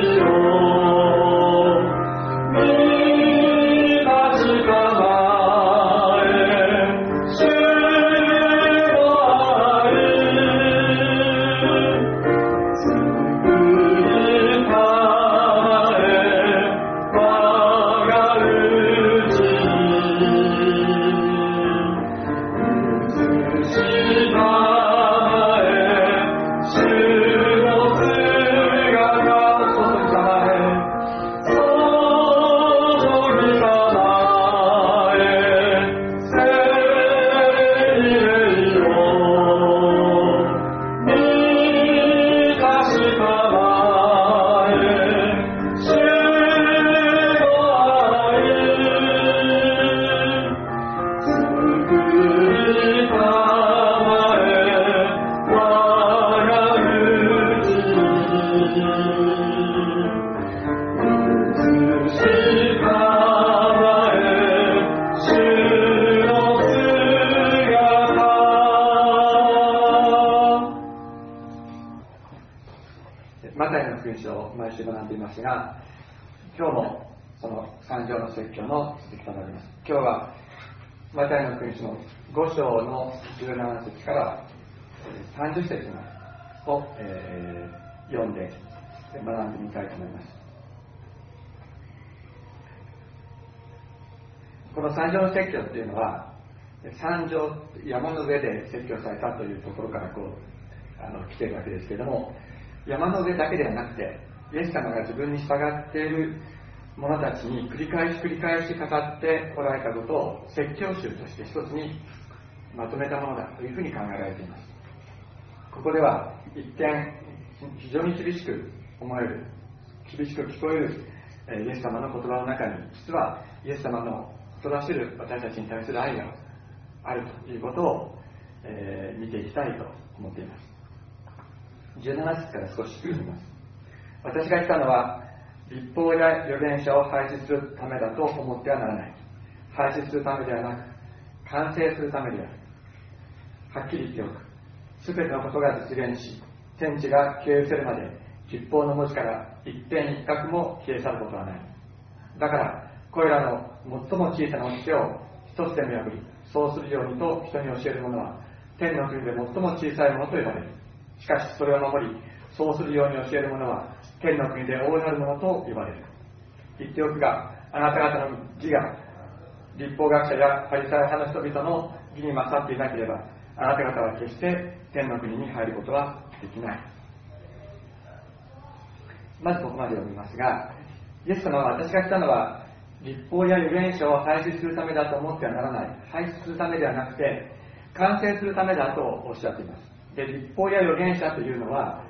Lord. 書5章の17節から30節までを、えー、読んで学んでみたいと思います。この三条の説教っていうのは三条山の上で説教されたというところからこうあの来てるわけですけども山の上だけではなくてイエス様が自分に従っている者たちに繰り返し繰り返し語っておられたことを説教集として一つにまとめたものだというふうに考えられています。ここでは一見非常に厳しく思える厳しく聞こえるイエス様の言葉の中に実はイエス様の人らしる私たちに対する愛があるということを、えー、見ていきたいと思っています。17節から少し読みます。私が来たのは立法や預言者を廃止するためだと思ってはならない。廃止するためではなく完成するためである。はっきり言っておく。全てのことが実現し天地が消え失せるまで立法の文字から一点一角も消え去ることはない。だからこれらの最も小さな掟を一つでも破り、そうするようにと人に教える者は、天の国で最も小さいものと呼ばれる。しかしそれを守り、そうするように教える者は、天の国で大なるものと呼ばれる。言っておくが、あなた方の義が、立法学者やパリサイ派の人々の義に勝っていなければ、あなた方は決して天の国に入ることはできない。まずここまで読みますが、イエス様は私が来たのは立法や預言者を廃止するためだと思ってはならない。廃止するためではなくて、完成するためだとおっしゃっています。で、立法や預言者というのは、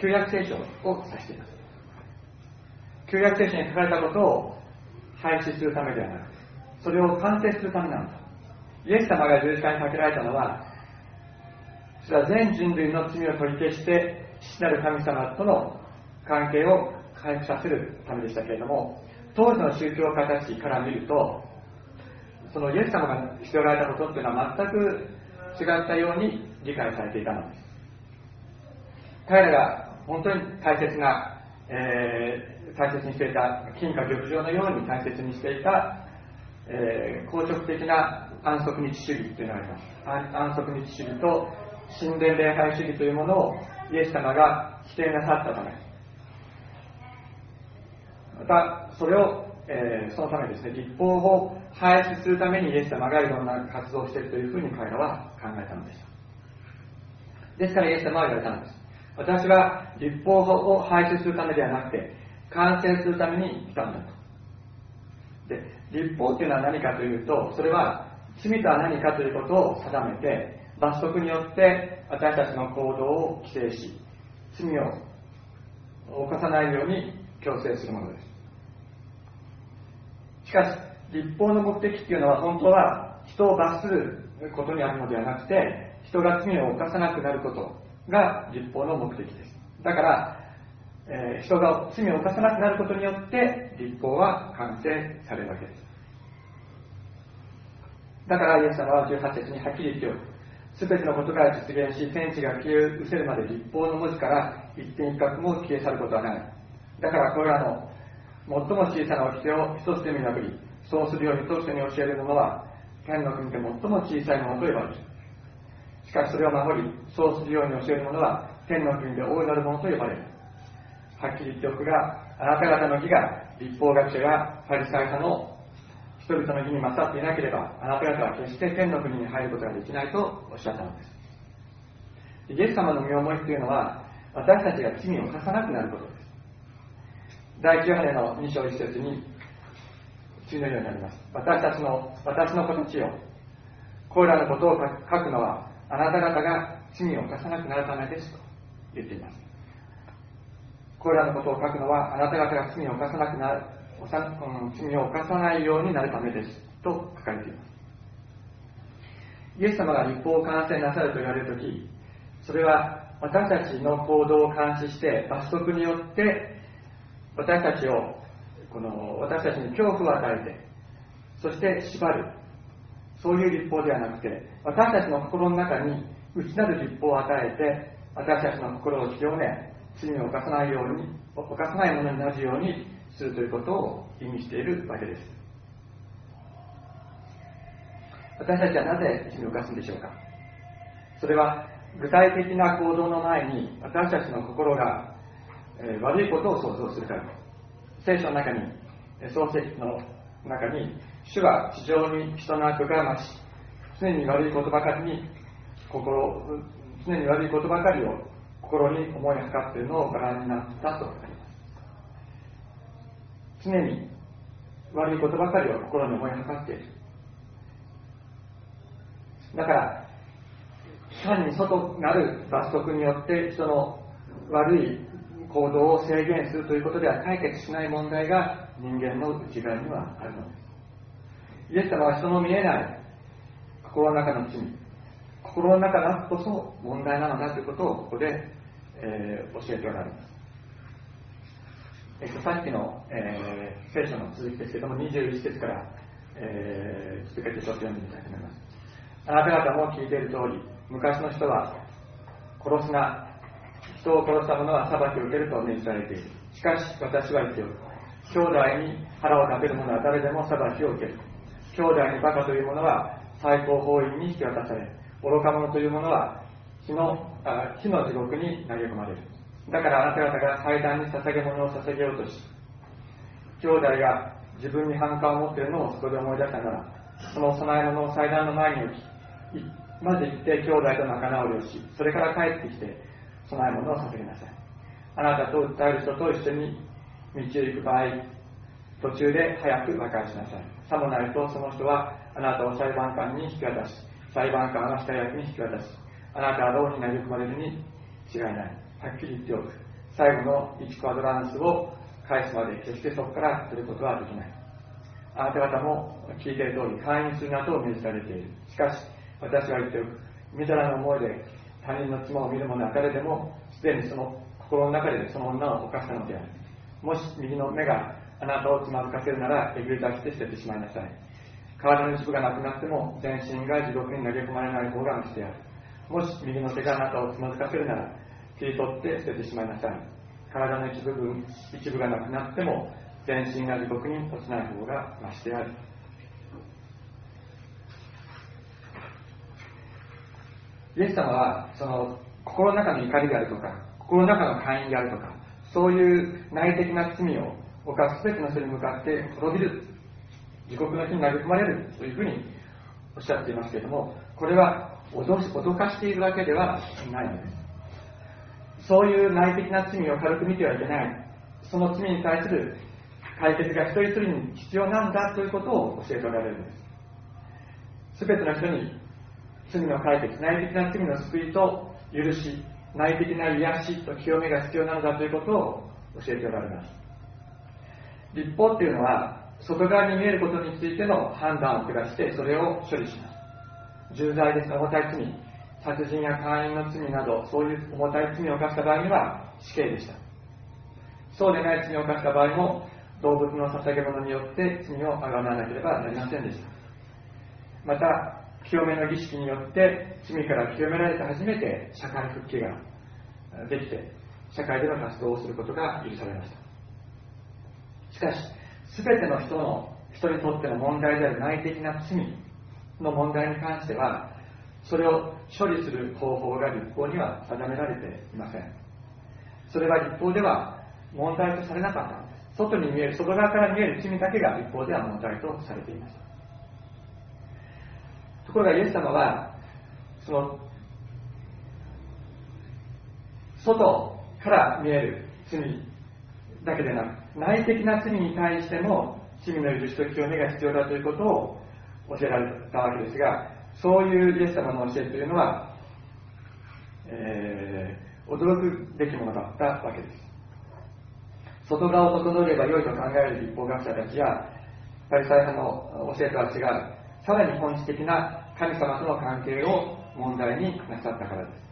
旧約聖書を指しています。旧約聖書に書かれたことを廃止するためではなく、それを完成するためなんだイエス様が十字架にかけられたのは、それは全人類の罪を取り消して、父なる神様との関係を回復させるためでしたけれども、当時の宗教家たちから見ると、そのイエス様がしておられたことっていうのは全く違ったように理解されていたのです。彼らが本当に大切な、えー、大切にしていた金貨玉状のように大切にしていた、えー、硬直的な安息日主義というのがあります。安息日主義と神殿礼拝主義というものをイエス様が否定なさったため。またそれを、えー、そのためですね立法を廃止するためにイエス様がいろんな活動をしているというふうに彼らは考えたのでしたですからイエス様は言われたんです。私は立法を廃止するためではなくて完成するために来たんだと。で立法というのは何かというとそれは罪とは何かということを定めて罰則によって私たちの行動を規制し罪を犯さないように強制するものです。しかし立法の目的っていうのは本当は人を罰することにあるのではなくて人が罪を犯さなくなることが立法の目的です。だから、えー、人が罪を犯さなくなることによって立法は完成されるわけです。だからイエス様は18節にはっきり言っておるすべてのことが実現し天地が消え失せるまで立法の文字から一点一角も消え去ることはない。だからこれらの最も小さな掟を一つで見破りそうするようにと人に教えるものは天の国で最も小さいものと呼ばれる。しかしそれを守りそうするように教える者は天の国で大いなるものと呼ばれる。はっきり言っておくがあなた方の義が立法学者やパリサイ派の人々の義に勝っていなければあなた方は決して天の国に入ることができないとおっしゃったのです。イエス様の身思いというのは私たちが罪を犯さなくなることです。第9話の2章1節に次のようになります。私たちの私の子たちよこれらのことを書くのはあなた方が罪を犯さなくなるためですと。言っています。これらのことを書くのはあなた方が罪を犯さなくなる罪を犯さないようになるためですと書かれています。イエス様が立法を完成なさると言われるときそれは私たちの行動を監視して罰則によって私たちをこの私たちに恐怖を与えてそして縛る。そういう立法ではなくて私たちの心の中に内なる立法を与えて私たちの心を清め罪を犯さないように犯さないものになるようにするということを意味しているわけです。私たちはなぜ罪を犯すんでしょうか？それは具体的な行動の前に私たちの心が、え悪いことを想像するから。聖書の中に創世記の中に主は地上に人の悪が増し常に悪いことばかりに心常に悪いことばかりを心に思いはかっている。のをご覧になったと書かれます常に悪いことばかりを心に思いはかっているだから単に外なる罰則によって人の悪い行動を制限するということでは解決しない問題が人間の内側にはあるのですイエス様は人の見えない心の中の罪心の中がこそ問題なのだということをここで、えー、教えておられます、えっと、さっきの、えー、聖書の続きですけども21節から、えー、続けてちょっと読んでみたいと思います。あなた方も聞いている通り昔の人は殺すな人を殺した者は裁きを受けると命じられている。しかし私は言っておる。兄弟に腹を立てる者は誰でも裁きを受ける。兄弟にバカという者は最高法院に引き渡され愚か者という者は火のあ火の地獄に投げ込まれる。だからあなた方が祭壇に捧げ物を捧げようとし兄弟が自分に反感を持っているのをそこで思い出したならその供え物を祭壇の前に置きまず行って兄弟と仲直りをしそれから帰ってきて供え物を捧げなさい。あなたと訴える人と一緒に道へ行く場合途中で早く和解しなさい。さもないとその人はあなたを裁判官に引き渡し裁判官は下役に引き渡しあなたは牢に投げ込まれるに違いない。はっきり言っておく。最後の1クアドランスを返すまで決してそこから取ることはできない。あなた方も聞いている通り会員するなと命じられている。しかし私は言っておく。みだらな思いで他人の妻を見る者は誰でもすでにその心の中でその女を犯したのである。もし右の目があなたをつまずかせるならえぐり出して捨ててしまいなさい。体の一部がなくなっても全身が地獄に投げ込まれない方がましてある。もし右の手があなたをつまずかせるなら切り取って捨ててしまいなさい。体の一部分一部がなくなっても全身が地獄に落ちない方がましてある。イエス様はその心の中の怒りであるとか心の中の会員であるとかそういう内的な罪を犯すべての人に向かって滅びる。地獄の火に投げ込まれるというふうにおっしゃっていますけれどもこれは脅し脅かしているわけではないのです。そういう内的な罪を軽く見てはいけない。その罪に対する解決が一人一人に必要なんだということを教えておられるんです。全ての人に罪の解決内的な罪の救いと許し内的な癒しと清めが必要なのだということを教えておられます。立法っていうのは外側に見えることについての判断を下してそれを処理します。重罪です。重たい罪殺人や会員の罪などそういう重たい罪を犯した場合には死刑でした。そうでない罪を犯した場合も動物の捧げ物によって罪をあがなわなければなりませんでした。また清めの儀式によって罪から清められて初めて社会復帰ができて社会での活動をすることが許されました。しかし全ての人の人にとっての問題である内的な罪の問題に関してはそれを処理する方法が立法には定められていません。それは立法では問題とされなかった外に見える外側から見える罪だけが立法では問題とされていました。ところがイエス様はその外から見える罪だけでなく内的な罪に対しても罪の許しと清めが必要だということを教えられたわけですがそういうイエス様の教えというのは、えー、驚くべきものだったわけです。外側を整えれば良いと考える立法学者たちやパリサイ派の教えとは違うさらに本質的な神様との関係を問題になさったからです。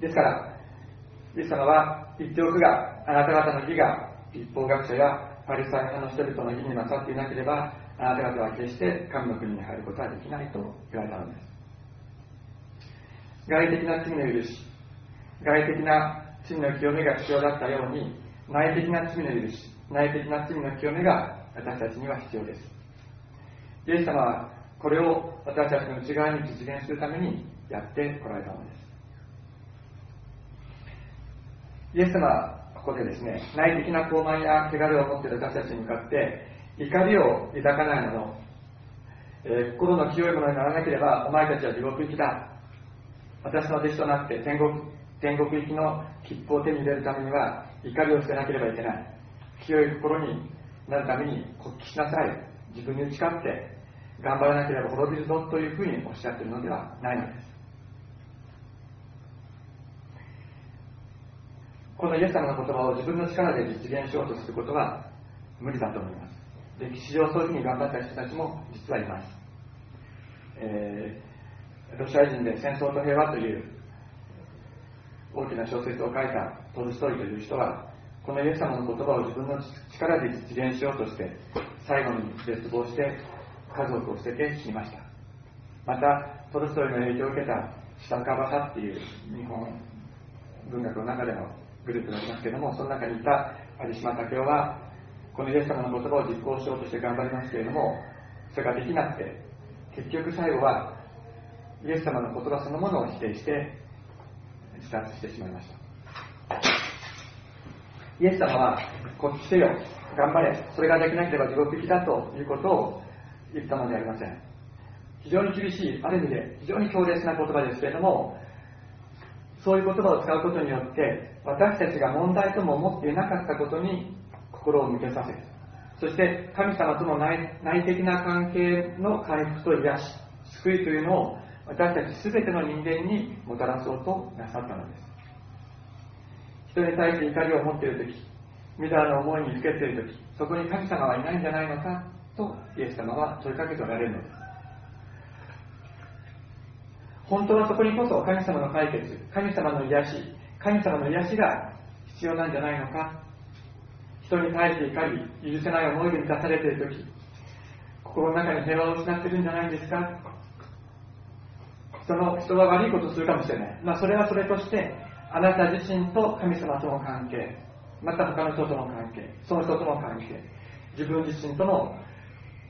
ですからイエス様は言っておくがあなた方の義が立法学者やパリサイ派の人々の義に勝っていなければあなた方は決して神の国に入ることはできないと言われたのです。外的な罪の許し外的な罪の清めが必要だったように内的な罪の許し内的な罪の清めが私たちには必要です。イエス様はこれを私たちの内側に実現するためにやってこられたのです。イエス様はここでですね内的な傲慢や汚れを持っている私たちに向かって怒りを抱かないもの、えー、心の清いものにならなければお前たちは地獄行きだ。私の弟子となって天国天国行きの切符を手に入れるためには怒りを捨てなければいけない。清い心になるために国旗しなさい。自分に打ち勝って頑張らなければ滅びるぞというふうにおっしゃっているのではないのです。このイエス様の言葉を自分の力で実現しようとすることは無理だと思います。歴史上そういうふうに頑張った人たちも実はいます、えー、ロシア人で戦争と平和という大きな小説を書いたトルストイという人はこのイエス様の言葉を自分の力で実現しようとして最後に絶望して家族を捨てて死にました。またトルストイの影響を受けた下カバ派っていう日本文学の中でのグループがありますけれどもその中にいた有島武雄はこのイエス様の言葉を実行しようとして頑張りますけれどもそれができなくて結局最後はイエス様の言葉そのものを否定して自殺してしまいましたイエス様は、こっちせよ、頑張れ、それができなければ地獄行きだということを言ったのではありません。非常に厳しい、ある意味で非常に強烈な言葉ですけれども、そういう言葉を使うことによって、私たちが問題とも思っていなかったことに心を向けさせ、そして神様との内的な関係の回復と癒し、救いというのを私たち全ての人間にもたらそうとなさったのです。人に対して怒りを持っている時みだらな思いにふけている時そこに神様はいないんじゃないのかとイエス様は問いかけておられるのです本当はそこにこそ神様の解決神様の癒し神様の癒しが必要なんじゃないのか？人に対して怒り許せない思いで満たされている時心の中に平和を失ってるんじゃないんですか？人の人は悪いことをするかもしれない、まあ、それはそれとしてあなた自身と神様との関係また他の人との関係その人との関係自分自身との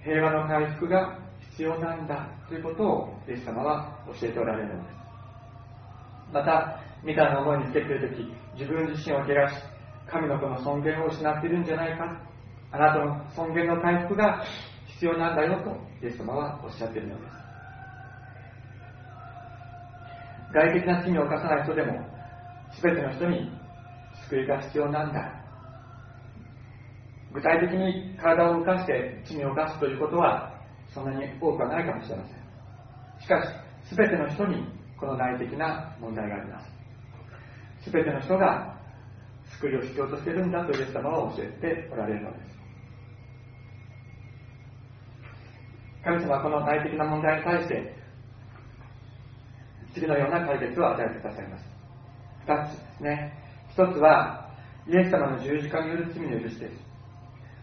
平和の回復が必要なんだということをイエス様は教えておられるのです。またみたいな思いにつけている時自分自身を汚し神の子の尊厳を失っているんじゃないか。あなたの尊厳の回復が必要なんだよとイエス様はおっしゃっているのです。外的な罪を犯さない人でも全ての人に救いが必要なんだ。具体的に体を動かして罪を犯すということはそんなに多くはないかもしれません。しかし全ての人にこの内的な問題があります。全ての人が救いを必要としているんだとイエス様は教えておられるのです。神様はこの内的な問題に対して次のような解決を与えてくださいます。2つですね。1つはイエス様の十字架による罪の許しです。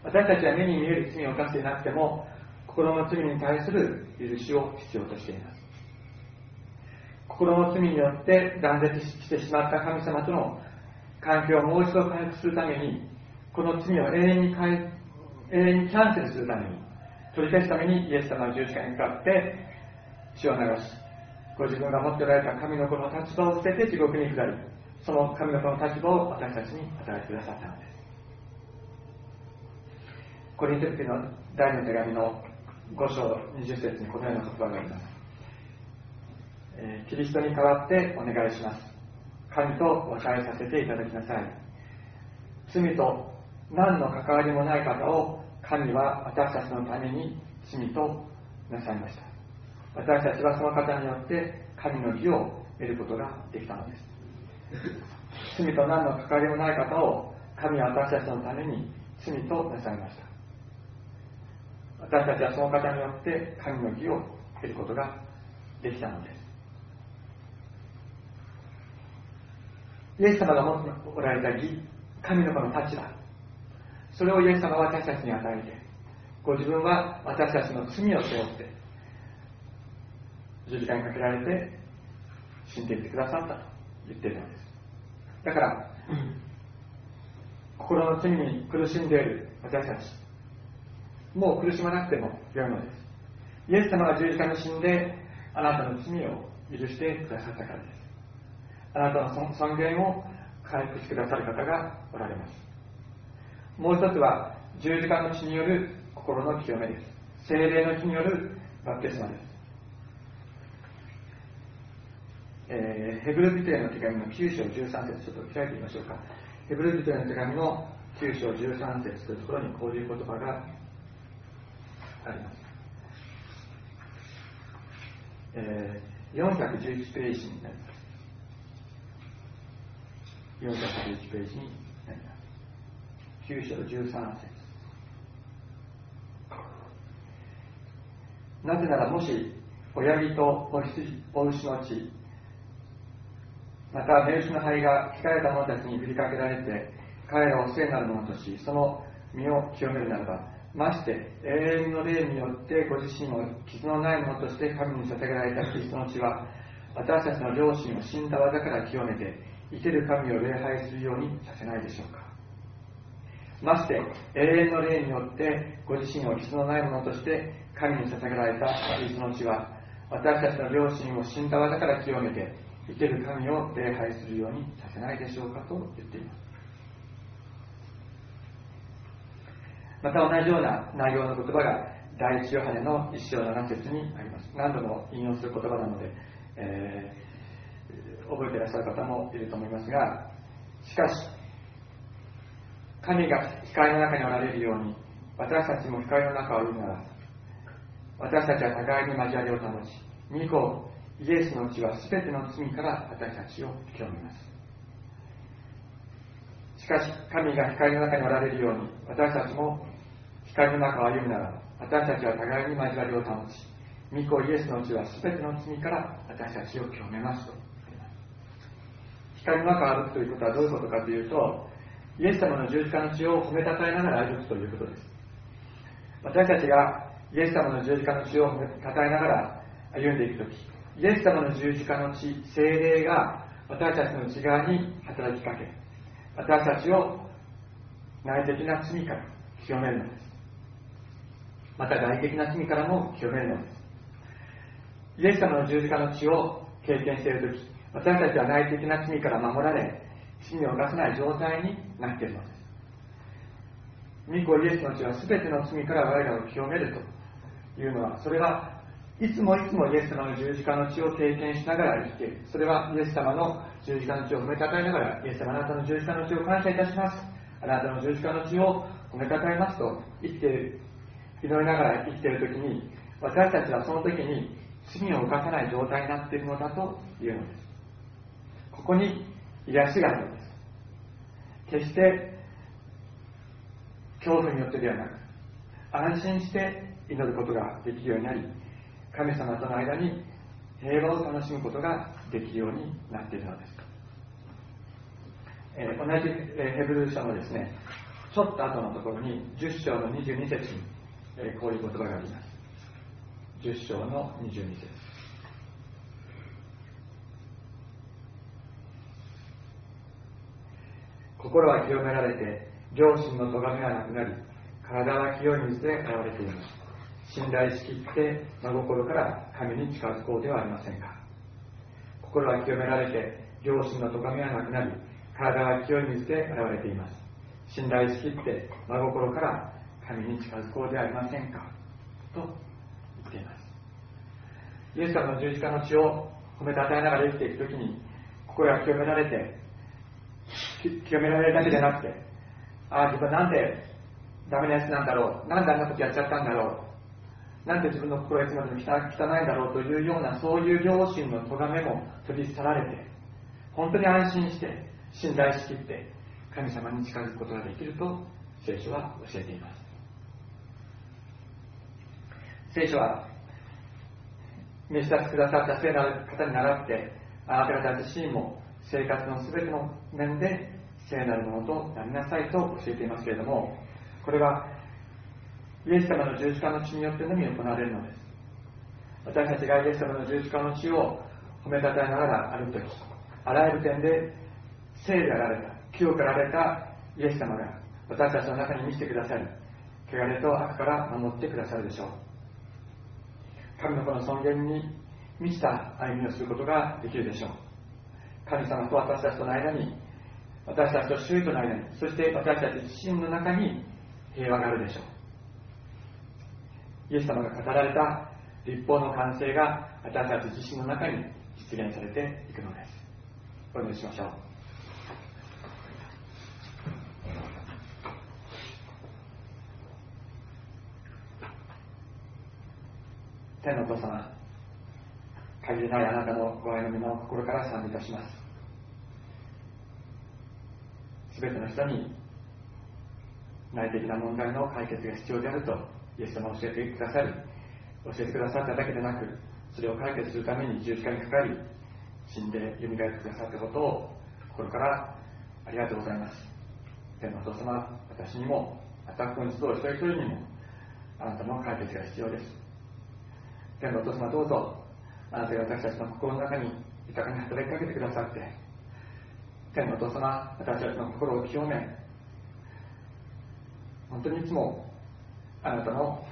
私たちは目に見える罪を犯していなくても心の罪に対する許しを必要としています。心の罪によって断絶してしまった神様との関係をもう一度回復するためにこの罪を永遠に永遠にキャンセルするために取り消すためにイエス様の十字架に向かって血を流しご自分が持っておられた神の子の立場を捨てて地獄に下りその神の子の立場を私たちに与えてくださったのです。コリント人の第二の手紙の5章20節にこのような言葉があります、えー、キリストに代わってお願いします。神と和解させていただきなさい。罪と何の関わりもない方を神は私たちのために罪となさいました。私たちはその方によって神の義を得ることができたのです。罪と何の関わりもない方を神は私たちのために罪となさいました。私たちはその方によって神の義を得ることができたのです。イエス様が持っておられた義神の子の立場。それをイエス様は私たちに与えてご自分は私たちの罪を背負って十字架にかけられて死んでいってくださったと言っているのです。だから、心の罪に苦しんでいる私たちもう苦しまなくてもよいのです。イエス様が十字架に死んであなたの罪を許してくださったからです。あなたの尊厳を回復してくださる方がおられます。もう一つは十字架の血による心の清めです。精霊の血によるバプテスマです、えー、ヘブル人への手紙の9章13節ちょっと開いてみましょうか。ヘブル人への手紙の9章13節というところにこういう言葉があります、えー、411ページになります411ページになります。9章13節なぜならもし親木とお牛の血また目牛の灰が控えた者たちに振りかけられて彼らを聖なるものとしその身を清めるならばまして永遠の霊によってご自身を傷のないものとして神に捧げられたキリストの血は私たちの両親を死んだ技から清めて生ける神を礼拝するようにさせないでしょうか。まして永遠の霊によってご自身を傷のないものとして神に捧げられたキリストの血は私たちの両親を死んだ技から清めて生ける神を礼拝するようにさせないでしょうかと言っています。また同じような内容の言葉が第一ヨハネの一章七節にあります。何度も引用する言葉なので、えー覚えていらっしゃる方もいると思いますがしかし神が光の中におられるように私たちも光の中をいるなら私たちは互いに交わりを保ち2個イエスの血は全ての罪から私たちを清めます。しかし神が光の中におられるように私たちも光の中を歩むなら私たちは互いに交わりを保ち御子イエスのうちは全ての罪から私たちを清めますと。光の中を歩くということはどういうことかというとイエス様の十字架の血を褒めたたえながら歩くということです。私たちがイエス様の十字架の血を褒めたたえながら歩んでいくときイエス様の十字架の血精霊が私たちの内側に働きかけ私たちを内的な罪から清めるのです。また外的な罪からも清めるのですイエス様の十字架の血を経験しているとき私たちは内的な罪から守られ罪を犯さない状態になっているのです。御子イエスの血は全ての罪から我らを清めるというのはそれはいつもいつもイエス様の十字架の血を経験しながら生きている。それはイエス様の十字架の血を褒めたたえながらイエス様あなたの十字架の血を感謝いたしますあなたの十字架の血を褒めたたえますと生きている祈りながら生きている時に私たちはその時に罪を犯さない状態になっているのだというのです。ここに癒しがあるのです。決して恐怖によってではなく安心して祈ることができるようになり神様との間に平和を楽しむことができるようになっているのです、えー、同じ、ヘブル書のですねちょっと後のところに10章の22節に、え、こういう言葉があります。10章の22節。心は清められて両親の咎めはなくなり体は清い水で現れています。信頼しきって真心から神に近づこうではありませんか。心は清められて両親の咎めはなくなり体は清い水で現れています。信頼しきって真心から神に近づこうではありませんか？と言っています。イエス様の十字架の血を褒めたたえながら生きていくときに心が清められて清められるだけじゃなくてああ自分なんでダメなやつなんだろう？なんであんなことやっちゃったんだろう？なんで自分の心はいつまでも汚いんだろうというようなそういう両親の咎めも取り去られて本当に安心して信頼しきって神様に近づくことができると聖書は教えています。聖書は召し出してくださった聖なる方に倣ってあなた方自身も生活の全ての面で聖なるものとなりなさいと教えていますけれどもこれはイエス様の十字架の血によってのみ行われるのです。私たちがイエス様の十字架の血を褒めたたえながら歩く時あらゆる点で聖であられた清くあられたイエス様が私たちの中に見せてくださり汚れと悪から守ってくださるでしょう。神の子の尊厳に満ちた歩みをすることができるでしょう。神様と私たちとの間に私たちと周囲との間にそして私たち自身の中に平和があるでしょう。イエス様が語られた立法の完成が私たち自身の中に実現されていくのです。お祈りしましょう。天のお父様限りないあなたのご愛の皆を心から賛美いたします。すべての人に内的な問題の解決が必要であるとイエス様は教えてくださり教えてくださっただけでなくそれを解決するために十字架にかかり死んで蘇ってくださったことを心からありがとうございます。天のお父様私にもまたここに集う一人一人にもあなたの解決が必要です。天のお父様どうぞ。あなたが私たちの心の中に豊かに働きかけてくださって。天のお父様私たちの心を清め。本当にいつもあなたの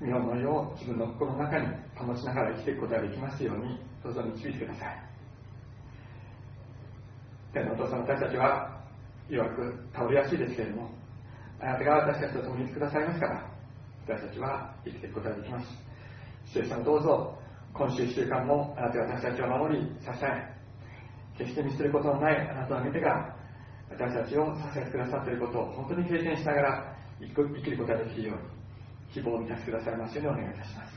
身を思いを自分の心の中に保ちながら生きていくことができますようにどうぞ導いてください。天のお父様私たちは弱く倒れやすいですけれどもあなたが私たちと共にくださいますから私たちは生きていくことができます。主さんどうぞ今週1週間もあなたが私たちを守り支え決して見捨てることのないあなたの見てが私たちを支えてくださっていることを本当に経験しながら生きることができるように希望を満たしてくださいますようにお願いいたします。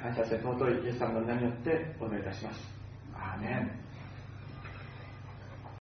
感謝して尊いイエス様の皆によってお願いいたします。アーメン。